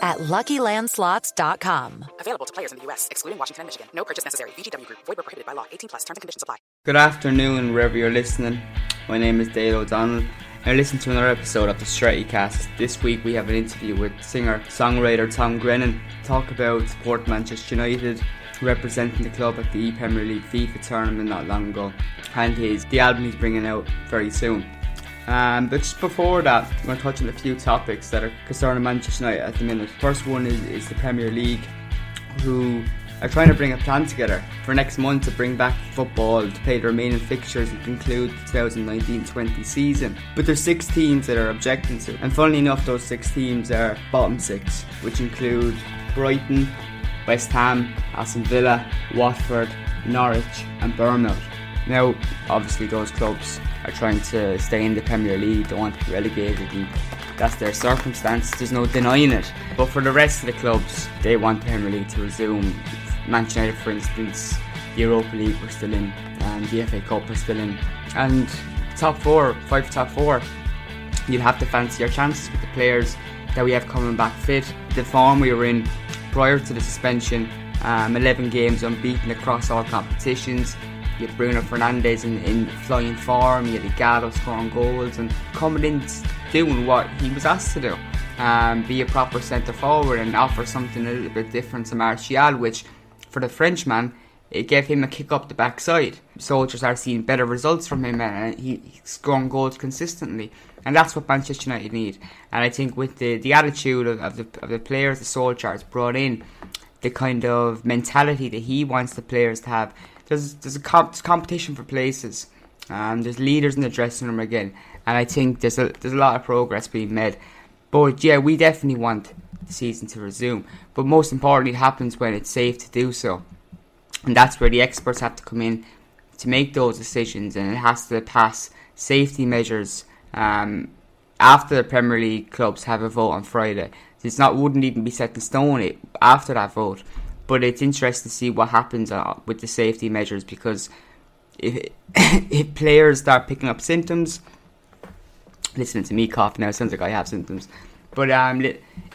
at LuckyLandSlots.com. Available to players in the U.S., excluding Washington and Michigan. No purchase necessary. VGW Group. Void were prohibited by law. 18 plus. Terms and conditions apply. Good afternoon, wherever you're listening. My name is Dale O'Donnell. And listen to another episode of the Stretty Cast. This week we have an interview with singer songwriter Tom Grennan. Talk about support Manchester United, representing the club at the E Premier League FIFA tournament not long ago, and his the album he's bringing out very soon. Um, but just before that, we're going to touch on a few topics that are concerning Manchester United at the minute. First one is, is the Premier League, who are trying to bring a plan together for next month to bring back football to play the remaining fixtures and conclude the 2019-20 season. But there's six teams that are objecting to, and funnily enough, those six teams are bottom six, which include Brighton, West Ham, Aston Villa, Watford, Norwich, and Bournemouth. Now, obviously, those clubs are trying to stay in the Premier League, don't want to be relegated, and that's their circumstance. There's no denying it. But for the rest of the clubs, they want the Premier League to resume. Manchester United, for instance, the Europa League we're still in, and the FA Cup we're still in, and top four, five top four. You'll have to fancy your chances with the players that we have coming back fit. The form we were in prior to the suspension, um, 11 games unbeaten across all competitions. You had Bruno Fernandes in, in flying form, you had Ighalo scoring goals and coming in doing what he was asked to do. Um, be a proper centre forward and offer something a little bit different to Martial, which for the Frenchman, it gave him a kick up the backside. Soldiers are seeing better results from him and he, he's scoring goals consistently. And that's what Manchester United need. And I think with the, the attitude of, of the of the players the Solskjaer's brought in, the kind of mentality that he wants the players to have, there's there's a comp- there's competition for places. Um, there's leaders in the dressing room again, and I think there's a there's a lot of progress being made. But yeah, we definitely want the season to resume. But most importantly, it happens when it's safe to do so, and that's where the experts have to come in to make those decisions, and it has to pass safety measures um, after the Premier League clubs have a vote on Friday. It's not wouldn't even be set in stone it, after that vote. But it's interesting to see what happens uh, with the safety measures because if if players start picking up symptoms, listening to me cough now sounds like I have symptoms. But um,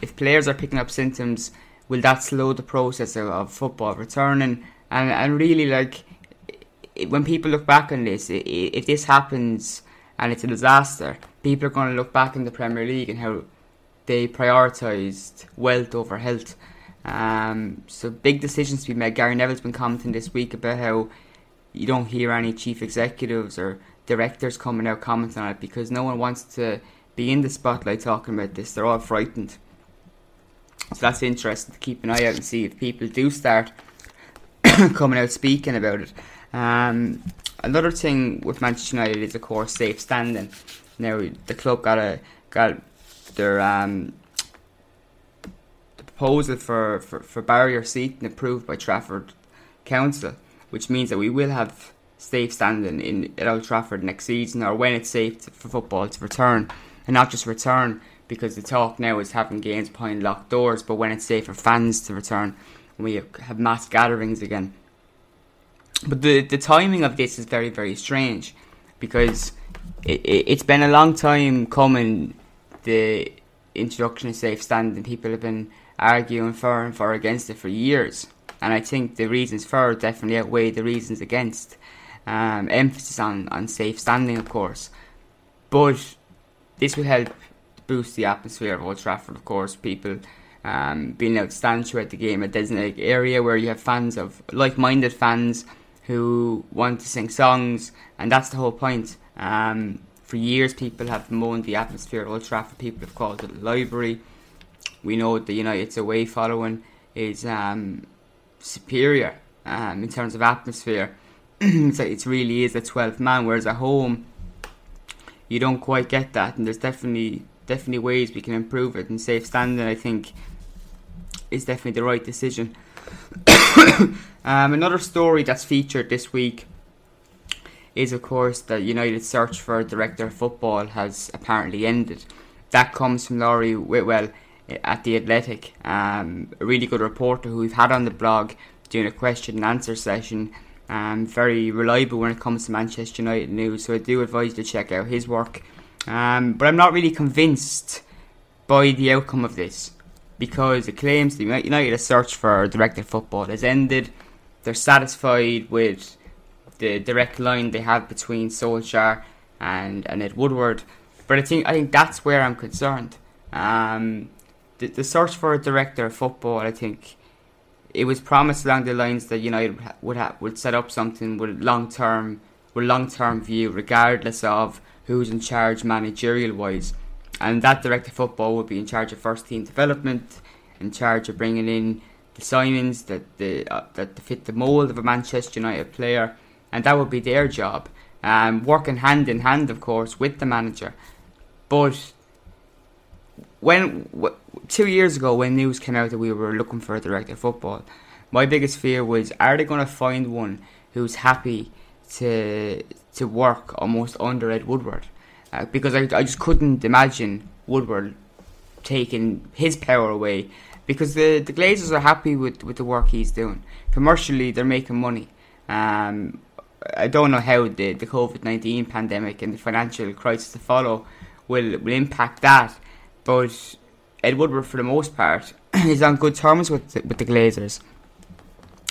if players are picking up symptoms, will that slow the process of, of football returning? And and really like when people look back on this, if this happens and it's a disaster, people are going to look back in the Premier League and how they prioritised wealth over health. Um, so big decisions to be made. Gary Neville's been commenting this week about how you don't hear any chief executives or directors coming out commenting on it because no one wants to be in the spotlight talking about this. They're all frightened. So that's interesting to keep an eye out and see if people do start coming out speaking about it. Um, another thing with Manchester United is, of course, safe standing. Now the club got a got their um, proposal for, for, for barrier seating approved by Trafford Council, which means that we will have safe standing in at Old Trafford next season, or when it's safe to, for football to return, and not just return because the talk now is having games behind locked doors, but when it's safe for fans to return, we have mass gatherings again. but the the timing of this is very very strange because it, it, it's been a long time coming. The introduction of safe standing, people have been arguing for and for against it for years, and I think the reasons for definitely outweigh the reasons against. Um, emphasis on, on safe standing, of course, but this will help boost the atmosphere of Old Trafford. Of course, people um, being able to stand throughout the game, a designated area where you have fans of like-minded fans who want to sing songs, and that's the whole point. Um, for years, people have moaned the atmosphere of Old Trafford. People have called it a library. We know the United's away following is um, superior um, in terms of atmosphere. so it really is a 12 man, whereas at home, you don't quite get that, and there's definitely definitely ways we can improve it. And safe standing, I think, is definitely the right decision. um, another story that's featured this week is, of course, that United search for a director of football has apparently ended. That comes from Laurie Whitwell at The Athletic, um, a really good reporter who we've had on the blog doing a question and answer session. Um, very reliable when it comes to Manchester United news, so I do advise you to check out his work. Um, but I'm not really convinced by the outcome of this because it claims the United search for director of football has ended. They're satisfied with the direct line they have between Solskjaer and, and Ed Woodward. But I think I think that's where I'm concerned. Um, the, the search for a director of football, I think, it was promised along the lines that United would would set up something with long term with long term view, regardless of who's in charge managerial wise. And that director of football would be in charge of first team development, in charge of bringing in the signings that the uh, that fit the mould of a Manchester United player, and that would be their job. Um, working hand in hand, of course, with the manager. But when w- two years ago, when news came out that we were looking for a director of football, my biggest fear was: Are they going to find one who's happy to to work almost under Ed Woodward? Uh, because I, I just couldn't imagine Woodward taking his power away because the the Glazers are happy with, with the work he's doing. Commercially, they're making money. Um, I don't know how the, the COVID nineteen pandemic and the financial crisis to follow will will impact that, but Ed Woodward, for the most part, is on good terms with the, with the Glazers,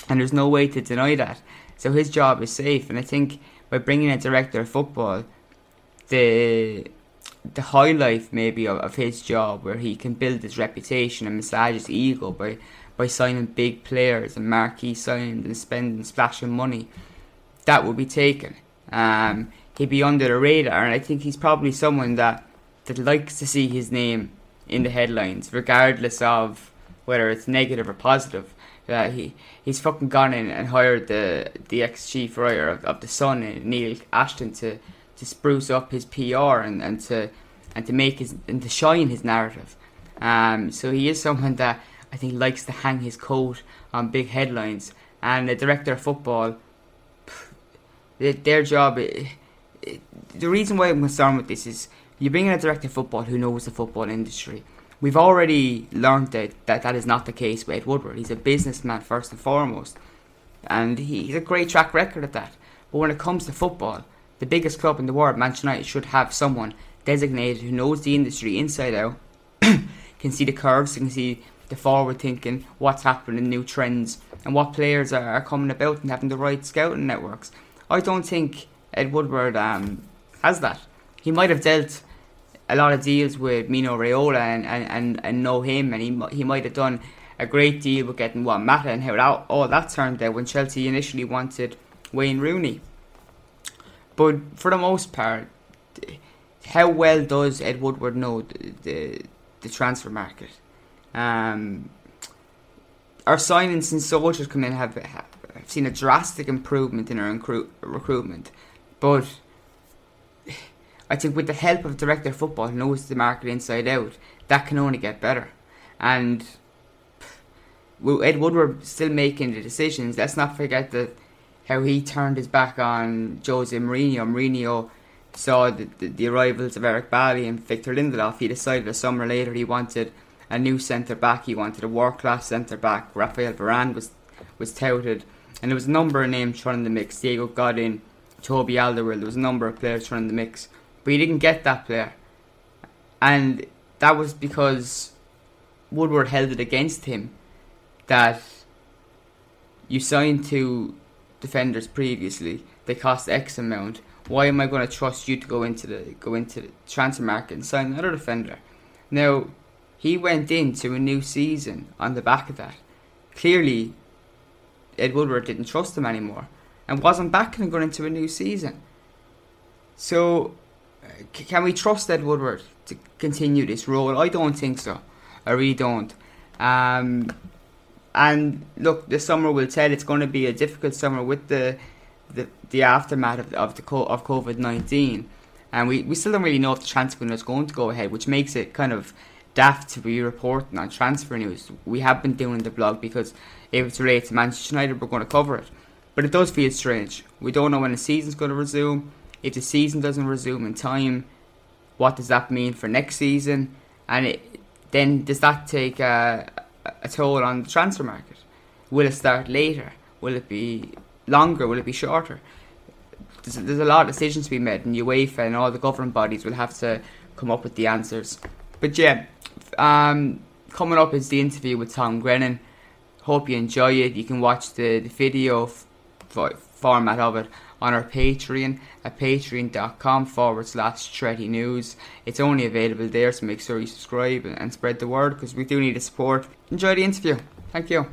and there's no way to deny that. So his job is safe, and I think by bringing a director of football, the the high life maybe of, of his job where he can build his reputation and massage his ego by by signing big players and marquee signings and spending splashing money that would be taken. Um, he'd be under the radar. And I think he's probably someone that that likes to see his name in the headlines regardless of whether it's negative or positive uh, he he's fucking gone in and hired the the ex chief writer of, of the Sun Neil Ashton to to spruce up his PR and, and to and to make his and to shine his narrative. Um, so he is someone that I think likes to hang his coat on big headlines. And the director of football, their job. the reason why I'm concerned with this is you bring in a director of football who knows the football industry. We've already learned that, that that is not the case with Ed Woodward. He's a businessman first and foremost, and he, he's a great track record at that. But when it comes to football, the biggest club in the world, Manchester United, should have someone designated who knows the industry inside out, can see the curves, can see the forward thinking, what's happening, new trends, and what players are, are coming about and having the right scouting networks. I don't think Ed Woodward um, has that. He might have dealt a lot of deals with Mino Raiola and, and, and, and know him, and he, he might have done a great deal with getting Juan Mata and how that, all that turned out when Chelsea initially wanted Wayne Rooney. But for the most part, how well does Ed Woodward know the the, the transfer market? Um, our signings since Solskjaer's come in have, have seen a drastic improvement in our recruit, recruitment, but I think with the help of director of football who knows the market inside out, that can only get better. And Ed Woodward still making the decisions, let's not forget that how he turned his back on Jose Mourinho. Mourinho saw the, the, the arrivals of Eric Bailly and Victor Lindelof. He decided a summer later he wanted a new centre back. He wanted a world class centre back. Raphael Varane was was touted. and there was a number of names thrown in the mix. Diego Godin, Toby Alderweireld. There was a number of players thrown in the mix, but he didn't get that player, and that was because Woodward held it against him that you signed two defenders previously. They cost X amount. Why am I going to trust you to go into the go into the transfer market and sign another defender? Now, he went into a new season on the back of that. Clearly, Ed Woodward didn't trust him anymore and wasn't backing him going into a new season. So, can we trust Ed Woodward to continue this role? I don't think so. I really don't. Um, and look, the summer will tell. It's going to be a difficult summer with the the, the aftermath of, of the of COVID nineteen, and we, we still don't really know if the transfer window is going to go ahead, which makes it kind of daft to be reporting on transfer news. We have been doing the blog because if it's related to Manchester United, we're going to cover it. But it does feel strange. We don't know when the season's going to resume. If the season doesn't resume in time, what does that mean for next season? And it, then does that take a, a toll on the transfer market? Will it start later? Will it be longer? Will it be shorter? There's, there's a lot of decisions to be made, and UEFA and all the governing bodies will have to come up with the answers. But yeah, um, coming up is the interview with Tom Grennan. Hope you enjoy it. You can watch the, the video f- format of it on our Patreon at patreon.com forward slash Stretty News. It's only available there, so make sure you subscribe and, and spread the word because we do need the support. Enjoy the interview. Thank you.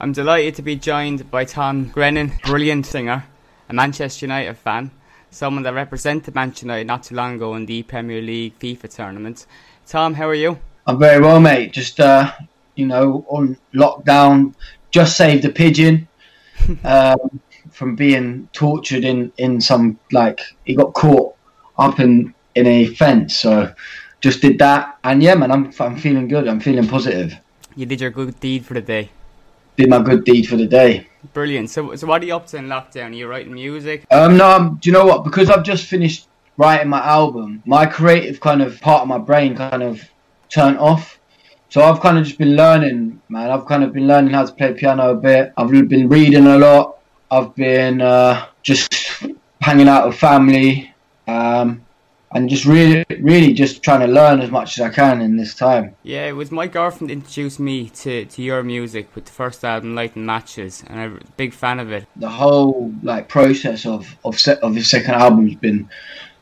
I'm delighted to be joined by Tom Grennan, brilliant singer, a Manchester United fan, someone that represented Manchester United not too long ago in the Premier League FIFA tournament. Tom, how are you? I'm very well, mate. Just uh, you know, on lockdown, just saved a pigeon um, from being tortured in in some like he got caught up in in a fence. So just did that, and yeah, man, I'm I'm feeling good. I'm feeling positive. You did your good deed for the day. Did my good deed for the day. Brilliant. So, so what are you up to in lockdown? Are you writing music? Um, no, I'm, do you know what? Because I've just finished writing my album, my creative kind of part of my brain kind of turned off. So I've kind of just been learning, man. I've kind of been learning how to play piano a bit. I've been reading a lot. I've been uh, just hanging out with family. Um, and just really, really just trying to learn as much as I can in this time. Yeah, it was my girlfriend introduced me to, to your music with the first album, Lighting Matches, and I'm a big fan of it. The whole like process of of set, of the second album has been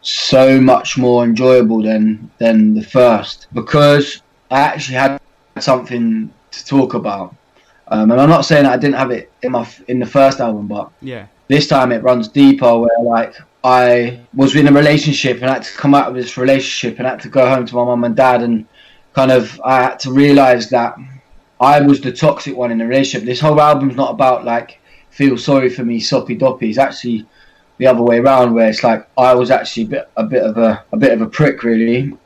so much more enjoyable than than the first because I actually had something to talk about. Um, and I'm not saying I didn't have it in my in the first album, but yeah, this time it runs deeper. Where like I was in a relationship and I had to come out of this relationship and I had to go home to my mum and dad and kind of I had to realise that I was the toxic one in the relationship. This whole album's not about like feel sorry for me, soppy doppy. It's actually the other way around where it's like I was actually a bit a bit of a a bit of a prick really,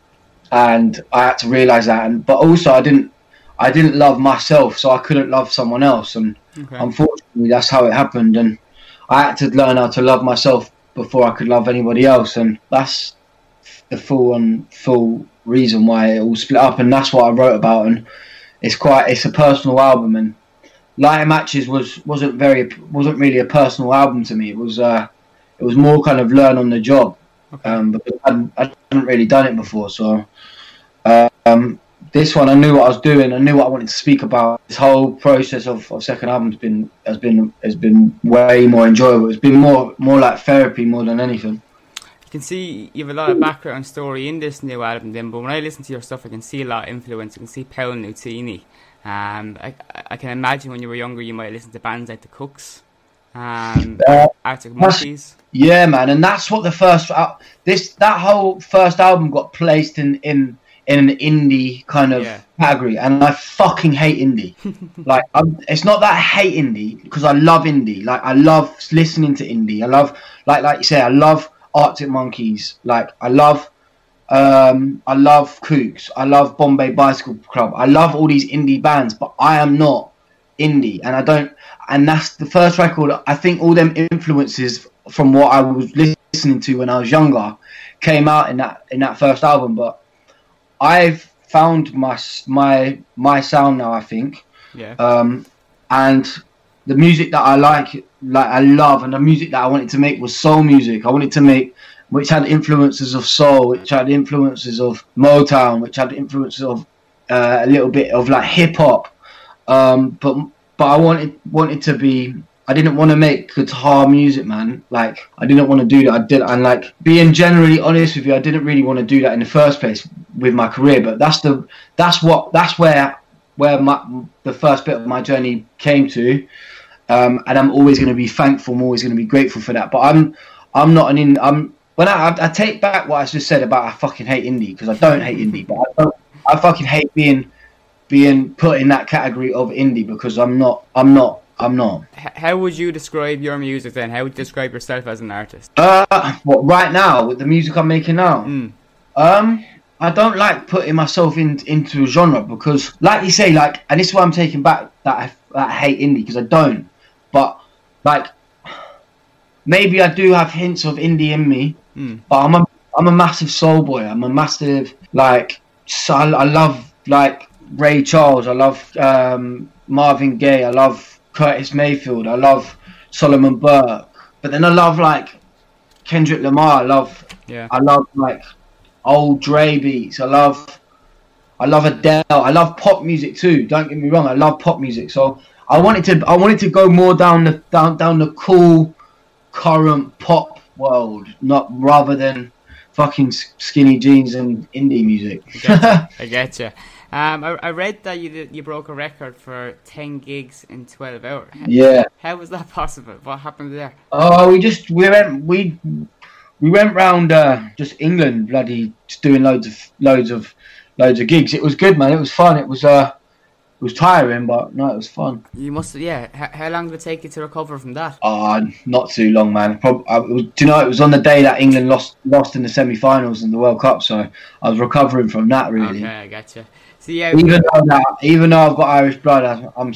and I had to realise that. And but also I didn't I didn't love myself, so I couldn't love someone else. And okay. unfortunately, that's how it happened. And I had to learn how to love myself before I could love anybody else, and that's the full and full reason why it all split up, and that's what I wrote about. And it's quite it's a personal album, and Lighting Matches was wasn't very wasn't really a personal album to me. It was uh, it was more kind of learn on the job, um, because I hadn't, I hadn't really done it before, so. Um, this one I knew what I was doing. I knew what I wanted to speak about. This whole process of, of second album has been has been has been way more enjoyable. It's been more more like therapy more than anything. You can see you have a lot of background story in this new album, then. But when I listen to your stuff, I can see a lot of influence. I can see Paolo Nutini. Um, I, I can imagine when you were younger, you might listen to bands like the Kooks, um, uh, Arctic Monkeys. Yeah, man, and that's what the first uh, this that whole first album got placed in in in an indie kind of yeah. category, and I fucking hate indie. like, I'm, it's not that I hate indie because I love indie. Like, I love listening to indie. I love, like, like you say, I love Arctic Monkeys. Like, I love, um, I love Kooks. I love Bombay Bicycle Club. I love all these indie bands, but I am not indie, and I don't. And that's the first record. I think all them influences from what I was listening to when I was younger came out in that in that first album. But I've found my my my sound now. I think. Yeah. Um, and the music that I like, like I love, and the music that I wanted to make was soul music. I wanted to make which had influences of soul, which had influences of Motown, which had influences of uh, a little bit of like hip hop. Um, but but I wanted wanted to be. I didn't want to make guitar music, man. Like I didn't want to do that. I did, and like being generally honest with you, I didn't really want to do that in the first place with my career. But that's the that's what that's where where my the first bit of my journey came to. Um, and I'm always going to be thankful. I'm always going to be grateful for that. But I'm I'm not an in. I'm when I, I take back what I just said about I fucking hate indie because I don't hate indie, but I. I fucking hate being being put in that category of indie because I'm not. I'm not. I'm not. H- how would you describe your music then? How would you describe yourself as an artist? Uh, what right now with the music I'm making now? Mm. Um, I don't like putting myself in into a genre because, like you say, like, and this is why I'm taking back that I, that I hate indie because I don't. But like, maybe I do have hints of indie in me, Mm. but I'm a I'm a massive soul boy. I'm a massive like so I, I love like Ray Charles. I love um, Marvin Gaye. I love Curtis Mayfield. I love Solomon Burke. But then I love like Kendrick Lamar. I love Yeah. I love like old Dre beats. I love I love Adele. I love pop music too. Don't get me wrong. I love pop music. So I wanted to I wanted to go more down the down down the cool current pop world, not rather than fucking skinny jeans and indie music. I get you. Um, I, I read that you you broke a record for ten gigs in twelve hours. Yeah. How was that possible? What happened there? Oh, we just we went we we went round uh, just England, bloody, just doing loads of loads of loads of gigs. It was good, man. It was fun. It was uh, it was tiring, but no, it was fun. You must, yeah. H- how long did it take you to recover from that? Oh, not too long, man. I, it was, do you know, it was on the day that England lost lost in the semi-finals in the World Cup, so I was recovering from that really. Okay, I you. So yeah, Even though that, even though I've got Irish blood, I, I'm,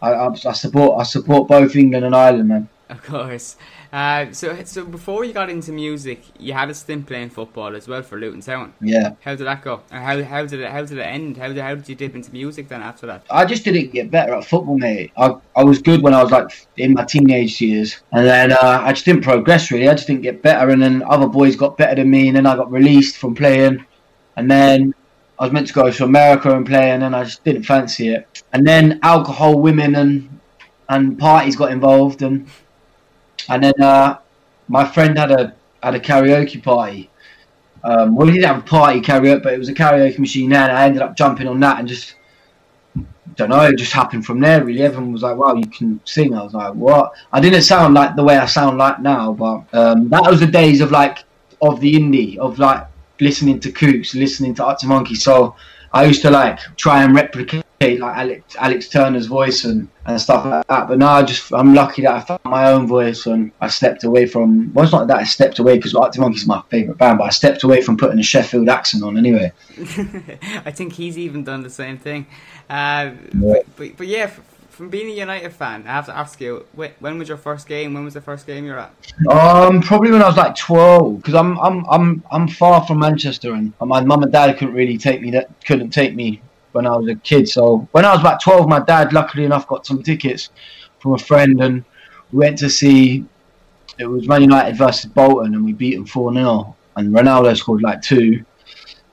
I, I'm- I support I support both England and Ireland, man. Of course. Uh, so, so before you got into music, you had a stint playing football as well for Luton Town. Yeah. How did that go? And how how did it how did it end? How did how did you dip into music then after that? I just didn't get better at football, mate. I, I was good when I was like in my teenage years, and then uh, I just didn't progress really. I just didn't get better, and then other boys got better than me, and then I got released from playing, and then I was meant to go to America and play, and then I just didn't fancy it. And then alcohol, women, and and parties got involved, and and then uh, my friend had a had a karaoke party. Um, well, he didn't have a party karaoke, but it was a karaoke machine there, and I ended up jumping on that and just don't know, it just happened from there really. Everyone was like, Wow, you can sing. I was like, What? I didn't sound like the way I sound like now, but um, that was the days of like of the indie, of like listening to Kooks, listening to Arctic Monkey. So I used to like try and replicate like Alex Alex Turner's voice and, and stuff like that. But now I just I'm lucky that I found my own voice and I stepped away from well it's not that I stepped away because Arctic Monkey's is my favourite band, but I stepped away from putting a Sheffield accent on anyway. I think he's even done the same thing. Uh, Yeah. but, but yeah, f- from being a United fan, I have to ask you, when was your first game? When was the first game you were at? Um, probably when I was like twelve, because I'm I'm I'm I'm far from Manchester, and my mum and dad couldn't really take me. That couldn't take me when I was a kid. So when I was about twelve, my dad, luckily enough, got some tickets from a friend, and we went to see. It was Man United versus Bolton, and we beat them four 0 and Ronaldo scored like two,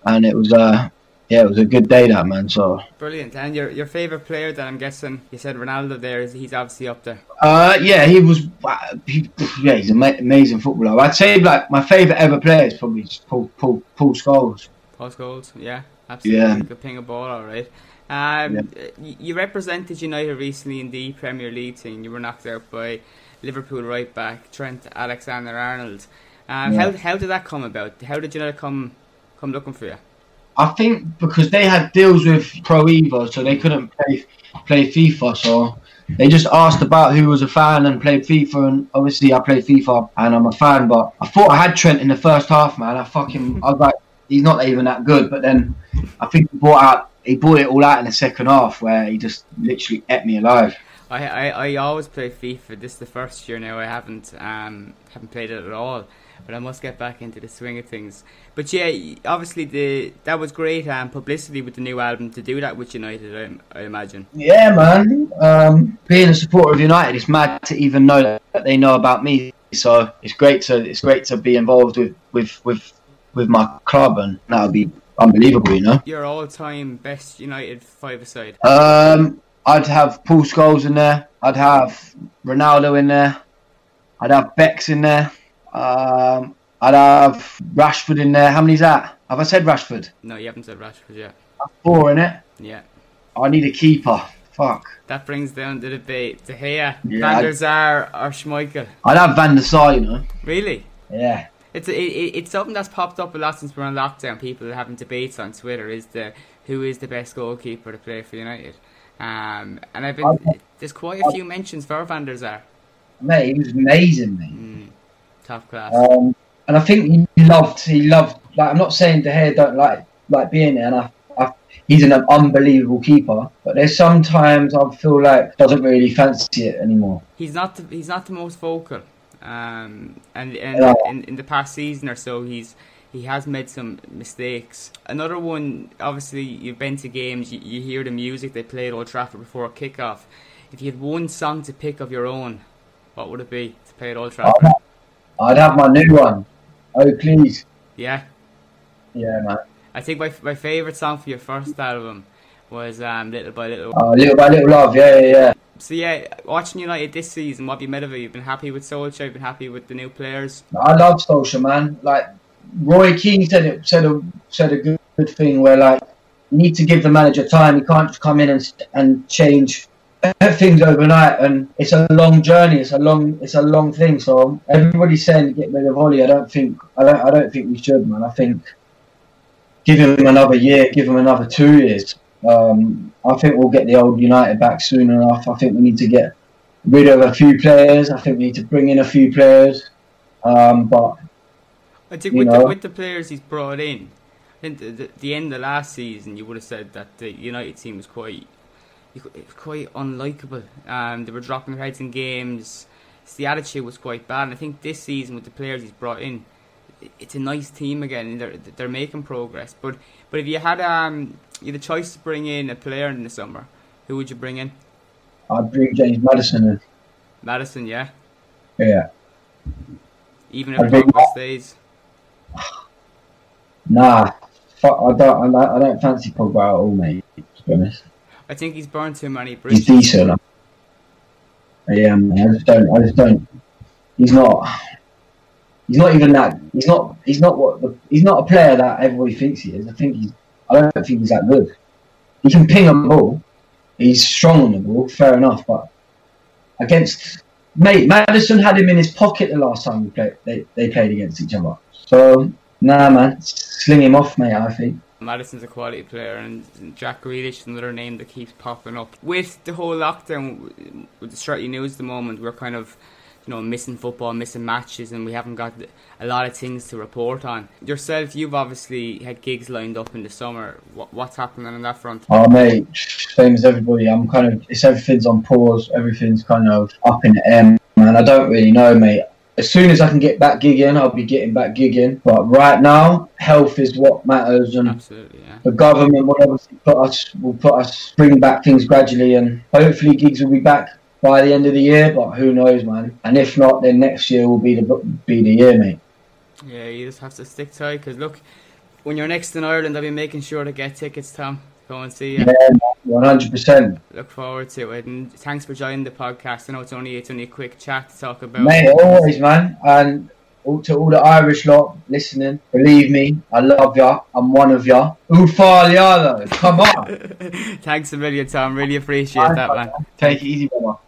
and it was uh yeah, it was a good day that man. So Brilliant. And your your favourite player that I'm guessing, you said Ronaldo there, is he's obviously up there. Uh, yeah, he was. He, yeah, he's an amazing footballer. I'd say like my favourite ever player is probably Paul Paul Paul Scholes. Paul Scholes, yeah, absolutely. Yeah. Good ping a ball, all right. Um, y- You represented United recently in the Premier League team. You were knocked out by Liverpool right back Trent Alexander-Arnold. Um, Yeah. How how did that come about? How did United come come looking for you? I think because they had deals with Pro Evo, so they couldn't play play FIFA. So they just asked about who was a fan and played FIFA. And obviously, I played FIFA and I'm a fan. But I thought I had Trent in the first half, man. I fucking I was like, he's not even that good. But then I think he brought out he brought it all out in the second half where he just literally ate me alive. I, I, I always play FIFA. This is the first year now I haven't um haven't played it at all. But I must get back into the swing of things. But yeah, obviously the that was great um, publicity with the new album to do that with United. I, I imagine. Yeah, man. Um, being a supporter of United, it's mad to even know that they know about me. So it's great to it's great to be involved with with with, with my club, and that would be unbelievable, you know. Your all-time best United five-a-side. Um, I'd have Paul Scholes in there. I'd have Ronaldo in there. I'd have Becks in there. Um, I'd have Rashford in there. How many's that? Have I said Rashford? No, you haven't said Rashford yet. Four in it. Yeah. I need a keeper. Fuck. That brings down the debate. De Gea, Yeah, Van der Sar, or Schmeichel. I'd have Van der Sar, you know. Really? Yeah. It's it, it, it's something that's popped up a lot since we're on lockdown. People are having debates on Twitter is the who is the best goalkeeper to play for United. Um, and I've been there's quite a few mentions for Van der Sar. Mate, he was amazing, mate. Top class. Um, and I think he loved, he loved. Like, I'm not saying De Gea don't like like being there, and I, I, he's an unbelievable keeper. But there's sometimes I feel like doesn't really fancy it anymore. he's not the, he's not the most vocal. Um, and and Yeah. in, in the past season or so, he's he has made some mistakes. Another one, obviously, you've been to games, you, you hear the music they play at Old Trafford before a kickoff. If you had one song to pick of your own, what would it be to play at Old Trafford? I'd have, I'd have my new one. Oh please, Yeah, yeah, man. I think my my favorite song for your first album was um, Little by Little. Uh, little by little love, yeah, yeah, yeah. So yeah, watching United this season, what have you made of it? You've been happy with Solskjaer, you've been happy with the new players. I love Solskjaer, man. Like Roy Keane said it said a said a good, good thing where like you need to give the manager time. You can't just come in and and change things overnight. And it's a long journey. It's a long it's a long thing. So everybody's saying get rid of Ole. I don't think I don't I don't think we should, man. I think give him another year, give him another two years. Um, I think we'll get the old United back soon enough. I think we need to get rid of a few players. I think we need to bring in a few players. Um, but I think with the, with the players he's brought in, I think the, the, the end of last season, you would have said that the United team was quite you could- it was quite unlikable. Um, they were dropping their heads in games. The attitude was quite bad. And I think this season with the players he's brought in, it's a nice team again. They're they're making progress. But but if you had um you had the choice to bring in a player in the summer, who would you bring in? I'd bring James Maddison in. Madison, yeah. Yeah. Even if Pogba stays. Nah. Fuck, I don't. I, don't fancy Pogba at all, mate. To be honest, I think he's burned too many he's decent. Yeah, man. I just don't. I just don't. He's not. He's not even that. He's not. He's not what. The, he's not a player that everybody thinks he is. I think he's. I don't think he's that good. He can ping a ball. He's strong on the ball. Fair enough, but against mate Maddison had him in his pocket the last time we played. They they played against each other. So nah, man, sling him off, mate. I think. Maddison's a quality player, and Jack Grealish is another name that keeps popping up. With the whole lockdown, with the Stretty News at the moment, we're kind of, you know, missing football, missing matches, and we haven't got a lot of things to report on. Yourself, you've obviously had gigs lined up in the summer. What, what's happening on that front? Oh mate, same as everybody. I'm kind of it's everything's on pause. Everything's kind of up in the air, man. I don't really know, mate. As soon as I can get back gigging, I'll be getting back gigging. But right now, health is what matters, and Absolutely, yeah. the government will obviously put us will put us bring back things gradually, and hopefully gigs will be back by the end of the year. But who knows, man? And if not, then next year will be the be the year, mate. Yeah, you just have to stick tight, because look, when you're next in Ireland, I'll be making sure to get tickets, Tom. Go and see you. Yeah, one hundred percent, Look forward to it, and thanks for joining the podcast. I know it's only it's only a quick chat to talk about. mate. Always, man. And all, to all the Irish lot listening, believe me, I love ya. I'm one of ya. Who far ya though? Come on. Thanks a million, Tom. Really appreciate that, man. Take it easy, brother.